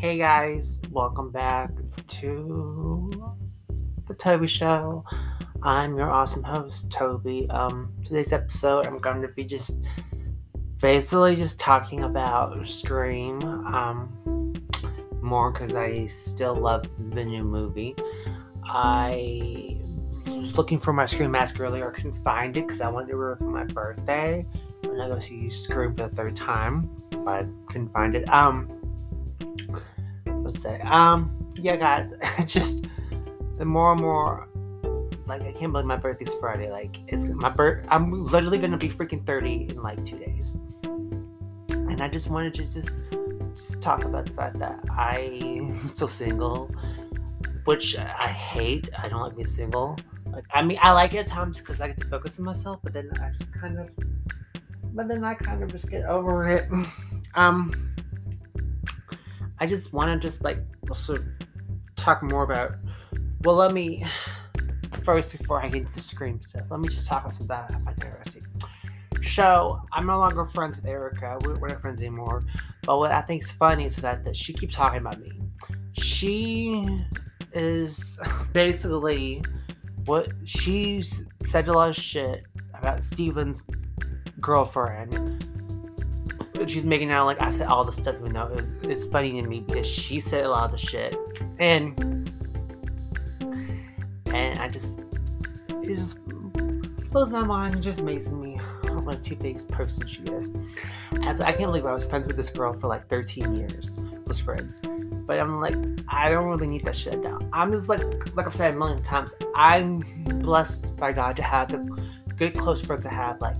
Hey guys, welcome back to the Toby Show. I'm your awesome host, Toby. Um, today's episode, I'm going to be just basically just talking about Scream. Um, more because I still love the new movie. I was looking for my Scream mask earlier. I couldn't find it because I wanted to wear it for my birthday. And I go see Scream for the third time, but couldn't find it. Um, let's say, um, yeah, guys, just the more and more, like, I can't believe my birthday's Friday. Like, it's my birth. I'm literally gonna be freaking 30 in like two days, and I just wanted to just just talk about the fact that I'm still single, which I hate. I don't like being single. Like, I mean, I like it at times because I get to focus on myself, but then I just kind of, but then I kind of just get over it. Um, I just want to just like also talk more about. Well, let me first before I get into the scream stuff. Let me just talk about that interesting. So I'm no longer friends with Erica. We're, we're not friends anymore. But what I think is funny is that, that she keeps talking about me. She is basically what she's said a lot of shit about Steven's girlfriend. She's making out like I said all the stuff, even though it's, it's funny to me because she said a lot of the shit, and and I just it just blows my mind. It just amazes me what a two-faced person she is. As I can't believe I was friends with this girl for like 13 years, was friends. But I'm like, I don't really need that shit down. I'm just like, like I've said a million times, I'm blessed by God to have the good close friends I have. Like,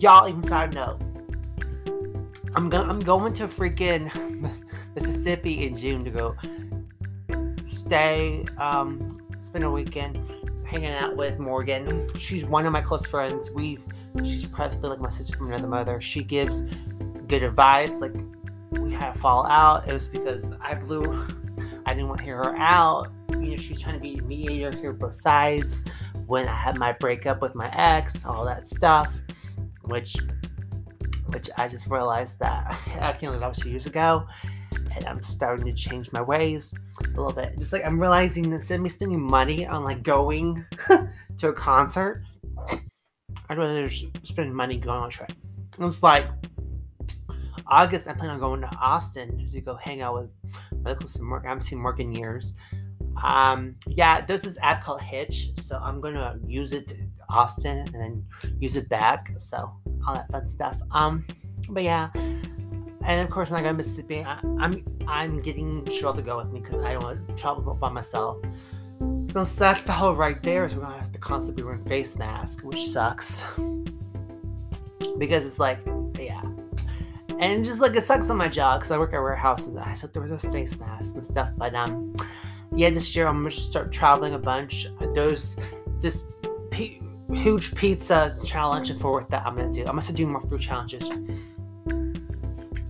y'all even side note, I'm going, I'm going to freaking Mississippi in June to go stay, um, spend a weekend hanging out with Morgan. She's one of my close friends. We've she's practically like my sister from another mother. She gives good advice. Like we had a fall out. It was because I blew. I didn't want to hear her out. You know, she's trying to be a mediator, hear both sides. When I had my breakup with my ex, all that stuff, which, which I just realized that I can't believe that was years ago, and I'm starting to change my ways a little bit. Just like I'm realizing that instead of me spending money on like going to a concert, I'd rather spend money going on a trip. It's like August, I plan on going to Austin to go hang out with my close Morgan. I haven't seen Morgan years. Um, yeah, there's this app called Hitch, so I'm gonna use it Austin and then use it back. So all that fun stuff. Um, but yeah, and of course when I go to Mississippi, I, I'm I'm getting Cheryl to go with me because I don't want to travel by myself. So the whole right there is we're gonna have to constantly be wearing face mask, which sucks. Because it's like, yeah. And just like it sucks on my job because I work at warehouses. I have to wear those face masks and stuff. But um, yeah, this year I'm gonna start traveling a bunch. Those this huge pizza challenge and forth that I'm gonna do. I'm gonna do more food challenges.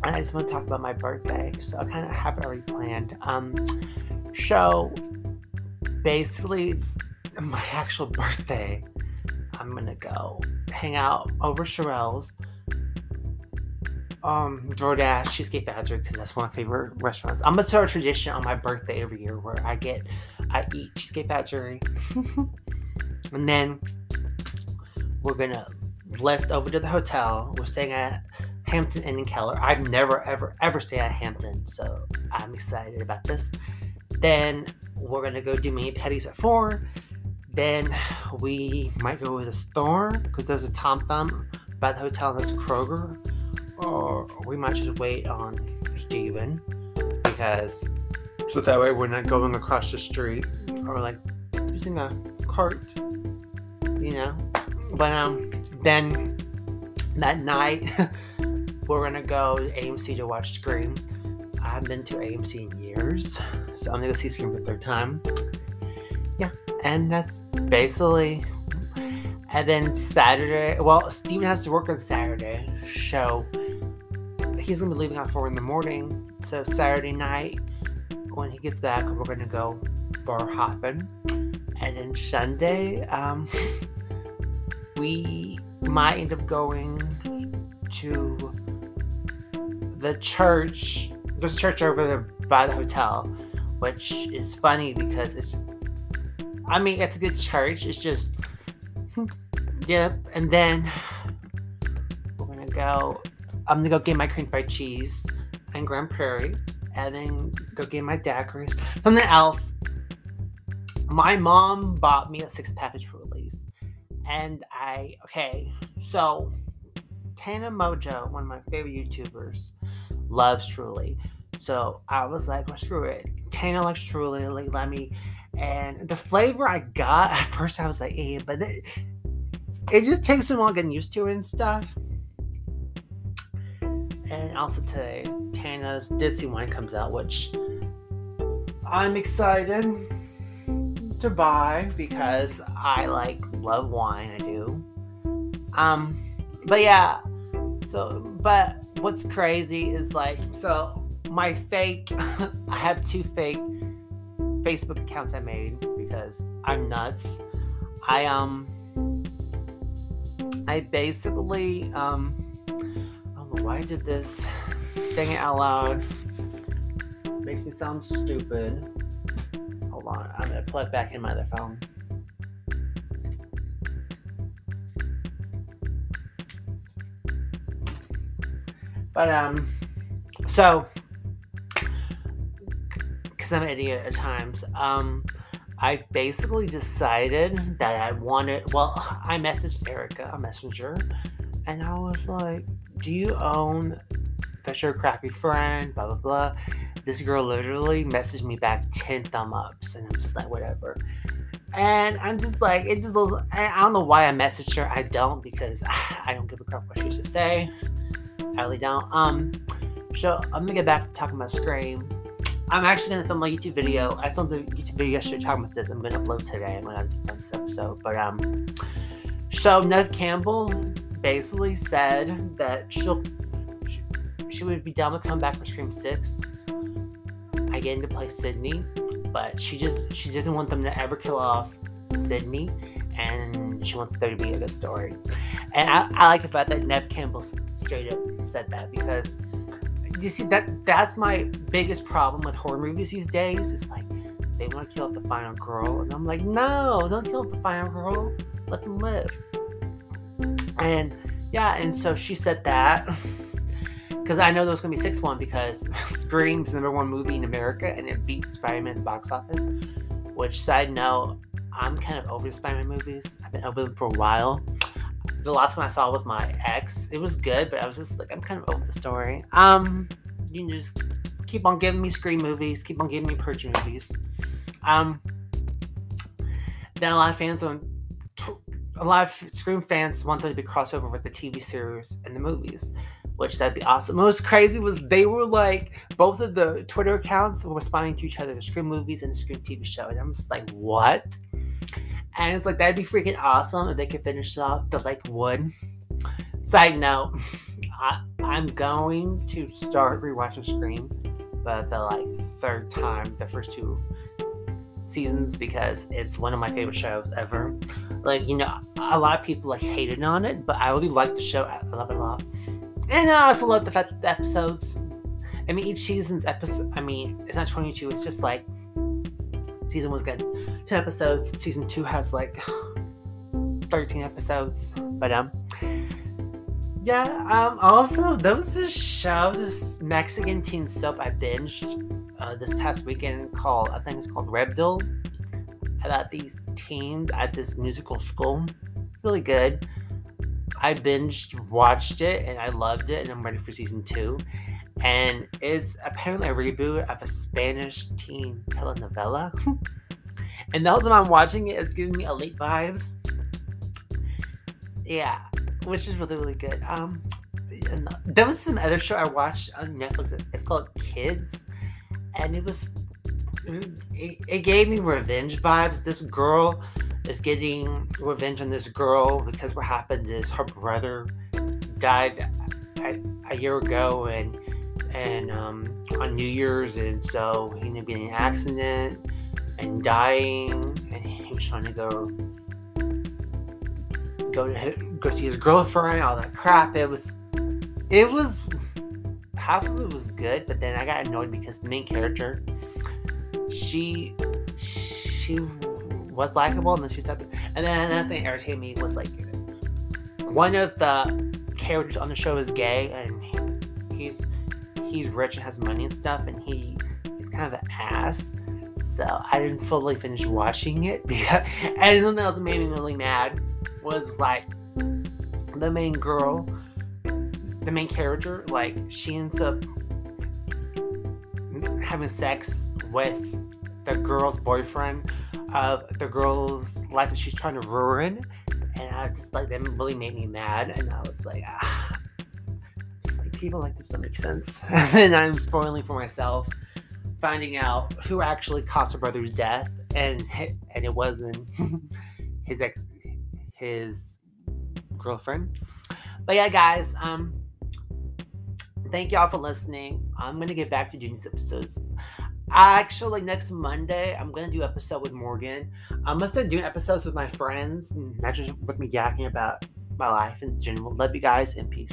And I just want to talk about my birthday, so I kind of have it already planned. Um, so basically my actual birthday, I'm gonna go hang out over Sherelle's, um, DoorDash, Cheesecake Factory, because that's one of my favorite restaurants. I'm gonna start a tradition on my birthday every year where I get, I eat Cheesecake Factory, and then we're gonna lift over to the hotel. We're staying at Hampton Inn in Keller. I've never, ever, ever stayed at Hampton, so I'm excited about this. Then we're gonna go do mani-pedis at four. Then we might go to the store because there's a Tom Thumb by the hotel. There's Kroger, or we might just wait on Steven because so that way we're not going across the street or like using a cart, you know. But um, then that night we're gonna go to AMC to watch Scream. I haven't been to AMC in years, so I'm gonna go see Scream for the third time. Yeah, and that's basically. And then Saturday, well, Steven has to work on Saturday, so he's gonna be leaving at four in the morning. So Saturday night, when he gets back, we're gonna go bar hopping, and then Sunday, um, we might end up going to the church there's a church over there by the hotel, which is funny because it's. I mean, it's a good church. It's just. Yep. And then we're gonna go. I'm gonna go get my cream fried cheese and Grand Prairie, and then go get my daiquiris. Something else. My mom bought me a six pack of Trulies, and I okay. So Tana Mongeau, one of my favorite YouTubers, loves Truly. So I was like, well, screw it. Tana likes Truly, like, let me. And the flavor I got at first, I was like, eh, but it, it just takes some while getting used to it and stuff. And also today, Tana's Ditzy wine comes out, which I'm excited to buy because I like love wine. I do. Um, but yeah. So, but what's crazy is like, so my fake, I have two fake Facebook accounts I made because I'm nuts. I um, I basically um, I don't know why I did this. Saying it out loud makes me sound stupid. Hold on, I'm gonna plug back in my other phone. But um, so because I'm an idiot at times, um, I basically decided that I wanted. Well, I messaged Erica, a messenger, and I was like, "Do you own the Sure Crappy Friend?" Blah blah blah. This girl literally messaged me back ten thumb ups, and I'm just like, whatever. And I'm just like, it just. I don't know why I messaged her. I don't because I don't give a crap what she to say. I really don't. Um, so I'm gonna get back to talking about Scream. I'm actually gonna film a YouTube video. I filmed a YouTube video yesterday talking about this. I'm gonna upload today. I'm gonna on this episode. But um, so Neve Campbell basically said that she'll she, she would be down to come back for Scream Six. I get into play Sidney, but she just she doesn't want them to ever kill off Sidney, and she wants there to be a good story. And I, I like the fact that Neve Campbell straight up said that because you see that that's my biggest problem with horror movies these days. It's like they want to kill off the final girl, and I'm like, no, don't kill off the final girl. Let them live. And yeah, and so she said that because I know there was gonna be six one because Scream's the number one movie in America and it beat Spider-Man in the box office. Which side note, I'm kind of over Spider-Man movies. I've been over them for a while the last one I saw with my ex, it was good, but I was just like, I'm kind of over the story. Um, you can just keep on giving me Scream movies, keep on giving me Purge movies. Um, then a lot of fans want, a lot of Scream fans want them to be crossover with the TV series and the movies, which that'd be awesome. What was crazy was they were like, both of the Twitter accounts were responding to each other, the Scream movies and the Scream TV show, and I'm just like, what? And it's like that'd be freaking awesome if they could finish off the like wood. Side note, I, I'm going to start rewatching Scream, but the like third time, the first two seasons because it's one of my favorite shows ever. Like, you know, a lot of people like hated on it, but I really like the show. I love it a lot. And I also love the fact that the episodes I mean each season's episode I mean, it's not 22, it's just like season was good. 10 episodes. Season 2 has like 13 episodes. But, um, yeah, um, also, there was this show, this Mexican teen soap I binged uh, this past weekend called, I think it's called Riverdale, about these teens at this musical school. Really good. I binged, watched it, and I loved it, and I'm ready for season two. And it's apparently a reboot of a Spanish teen telenovela. And the whole time I'm watching it, it's giving me elite vibes. Yeah, which is really really good. Um, there was some other show I watched on Netflix. It's called Kids, and it was it, it gave me revenge vibes. This girl is getting revenge on this girl because what happened is her brother died a, a year ago and and um, on New Year's, and so he ended up in an accident and dying, and he was trying to go go to go see his girlfriend, all that crap. It was it was half of it was good, but then I got annoyed because the main character, she she was likable, and then she stopped. And then another thing that irritated me was like one of the characters on the show is gay, and he's rich and has money and stuff, and he he's kind of an ass. So I didn't fully finish watching it because and something else that made me really mad was like the main girl, the main character, like she ends up having sex with the girl's boyfriend of the girl's life that she's trying to ruin. And I just like that really made me mad. And I was like, ah, people like this don't make sense. and I'm spoiling for myself, finding out who actually caused her brother's death, and and it wasn't his ex, his girlfriend. But yeah, guys, um, thank y'all for listening. I'm gonna get back to Junior's episodes. Actually, next Monday, I'm gonna do episode with Morgan. I'm gonna start doing episodes with my friends, not just with me yakking about my life in general. Love you guys and peace.